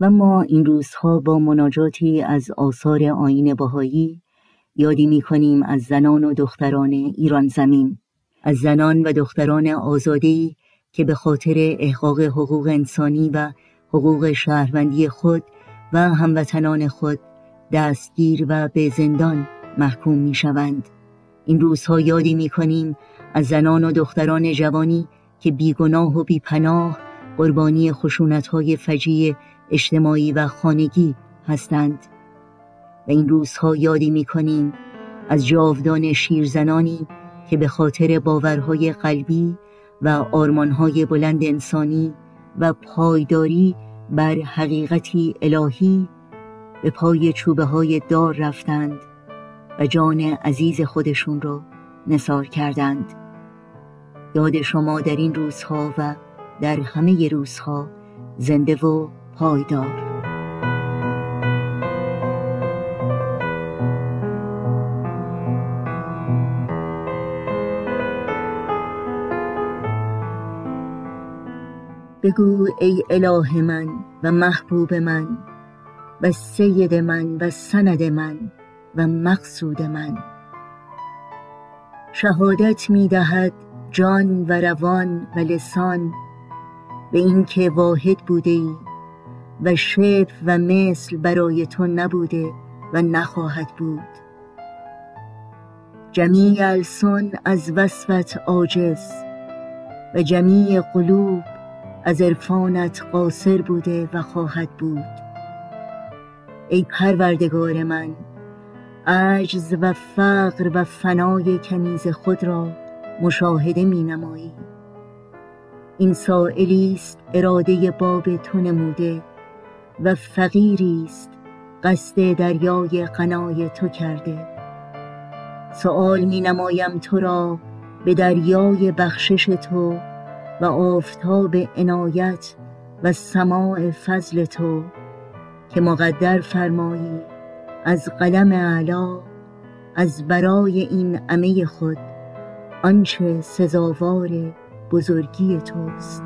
و ما این روزها با مناجاتی از آثار آین بهایی یادی می کنیم از زنان و دختران ایران زمین از زنان و دختران آزادی که به خاطر احقاق حقوق انسانی و حقوق شهروندی خود و هموطنان خود دستگیر و به زندان محکوم می شوند. این روزها یادی می کنیم از زنان و دختران جوانی که بیگناه و بیپناه قربانی خشونت های فجیع اجتماعی و خانگی هستند. و این روزها یادی می کنیم از جاودان شیرزنانی که به خاطر باورهای قلبی و آرمانهای بلند انسانی و پایداری بر حقیقتی الهی به پای چوبه های دار رفتند و جان عزیز خودشون را نثار کردند. یاد شما در این روزها و در همه روزها زنده و پایدار. بگو ای اله من و محبوب من و سید من و سند من و مقصود من. شهادت می دهد جان و روان و لسان به اینکه واحد بوده ای و شبه و مثل برای تو نبوده و نخواهد بود. جمیع السن از وصفت عاجز و جمیع قلوب از عرفانت قاصر بوده و خواهد بود. ای پروردگار من عجز و فقر و فنای کنیز خود را مشاهده می نمایی. این سائلی است اراده باب تو نموده و فقیری است قصد دریای قنای تو کرده. سؤال می نمایم تو را به دریای بخشش تو و آفتاب عنایت و سماع فضل تو که مقدر فرمایی از قلم اعلا از برای این عمه خود آنچه سزاوار بزرگی توست.